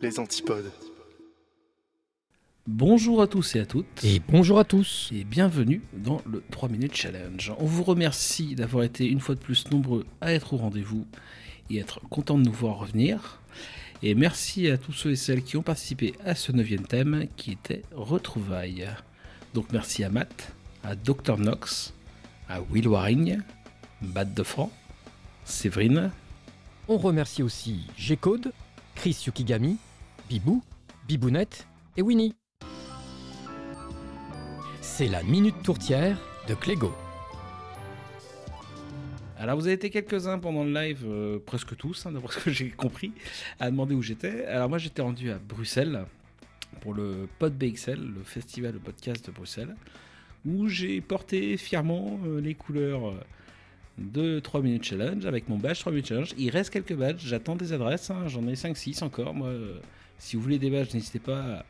les antipodes. Bonjour à tous et à toutes. Et bonjour à tous. Et bienvenue dans le 3 minutes challenge. On vous remercie d'avoir été une fois de plus nombreux à être au rendez-vous et être content de nous voir revenir. Et merci à tous ceux et celles qui ont participé à ce neuvième thème qui était retrouvailles. Donc merci à Matt, à Dr Knox, à Will Waring, Bad de Franc, Séverine. On remercie aussi G-Code, Chris Yukigami, Bibou, Bibounette et Winnie. C'est la minute tourtière de Clégo. Alors vous avez été quelques-uns pendant le live, euh, presque tous, hein, d'après ce que j'ai compris, à demander où j'étais. Alors moi j'étais rendu à Bruxelles pour le PodBXL, le festival de podcast de Bruxelles, où j'ai porté fièrement euh, les couleurs euh, de 3 minutes challenge avec mon badge 3 minutes challenge. Il reste quelques badges, j'attends des adresses, hein, j'en ai 5-6 encore. Moi, si vous voulez des badges, n'hésitez pas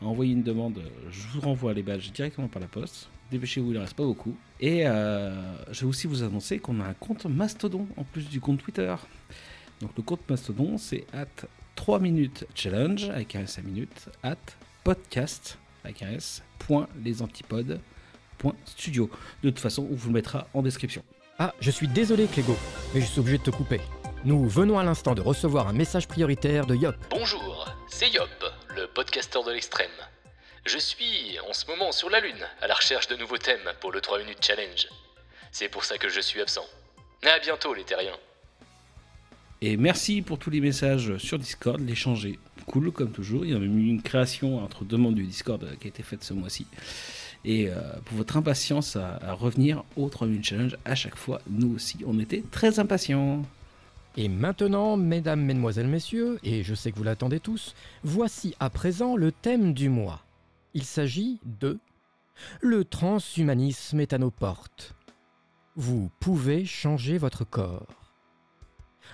à envoyer une demande. Je vous renvoie les badges directement par la poste. Dépêchez-vous, il ne reste pas beaucoup. Et euh, je vais aussi vous annoncer qu'on a un compte Mastodon en plus du compte Twitter. Donc le compte Mastodon, c'est at 3 minutes challenge avec un S à minute, at podcast avec un S, point les antipodes, point studio. De toute façon, on vous le mettra en description. Ah, je suis désolé Clégo, mais je suis obligé de te couper. Nous venons à l'instant de recevoir un message prioritaire de Yop. Bonjour, c'est Yop, le podcasteur de l'extrême. Je suis en ce moment sur la Lune, à la recherche de nouveaux thèmes pour le 3 minutes challenge. C'est pour ça que je suis absent. À bientôt les terriens. Et merci pour tous les messages sur Discord, l'échanger. Cool comme toujours. Il y a même eu une création entre deux membres du Discord qui a été faite ce mois-ci. Et euh, pour votre impatience à, à revenir au 3 minutes challenge à chaque fois, nous aussi, on était très impatients. Et maintenant, mesdames, mesdemoiselles, messieurs, et je sais que vous l'attendez tous, voici à présent le thème du mois. Il s'agit de Le transhumanisme est à nos portes. Vous pouvez changer votre corps.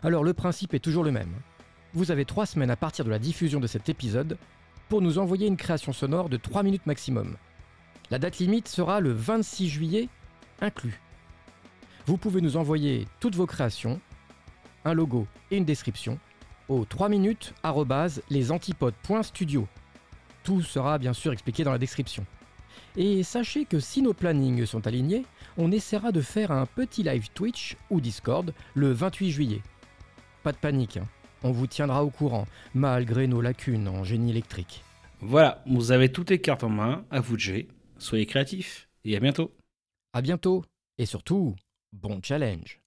Alors le principe est toujours le même. Vous avez trois semaines à partir de la diffusion de cet épisode pour nous envoyer une création sonore de 3 minutes maximum. La date limite sera le 26 juillet inclus. Vous pouvez nous envoyer toutes vos créations un logo et une description au 3 minutes lesantipodes.studio. Tout sera bien sûr expliqué dans la description. Et sachez que si nos plannings sont alignés, on essaiera de faire un petit live Twitch ou Discord le 28 juillet. Pas de panique, hein. on vous tiendra au courant, malgré nos lacunes en génie électrique. Voilà, vous avez toutes les cartes en main, à vous de jouer. Soyez créatifs et à bientôt. À bientôt, et surtout, bon challenge